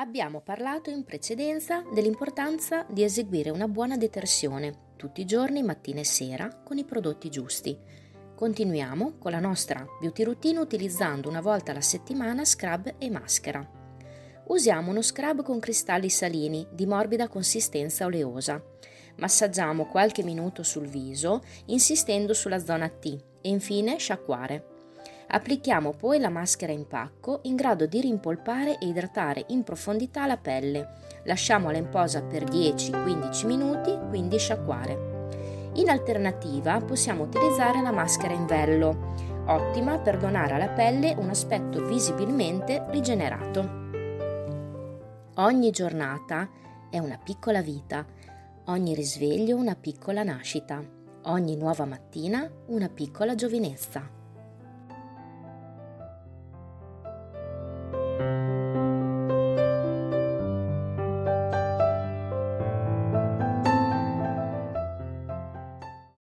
Abbiamo parlato in precedenza dell'importanza di eseguire una buona detersione tutti i giorni, mattina e sera, con i prodotti giusti. Continuiamo con la nostra beauty routine utilizzando una volta alla settimana scrub e maschera. Usiamo uno scrub con cristalli salini di morbida consistenza oleosa. Massaggiamo qualche minuto sul viso insistendo sulla zona T e infine sciacquare. Applichiamo poi la maschera in pacco in grado di rimpolpare e idratare in profondità la pelle. Lasciamola in posa per 10-15 minuti, quindi sciacquare. In alternativa possiamo utilizzare la maschera in vello, ottima per donare alla pelle un aspetto visibilmente rigenerato. Ogni giornata è una piccola vita, ogni risveglio una piccola nascita, ogni nuova mattina una piccola giovinezza.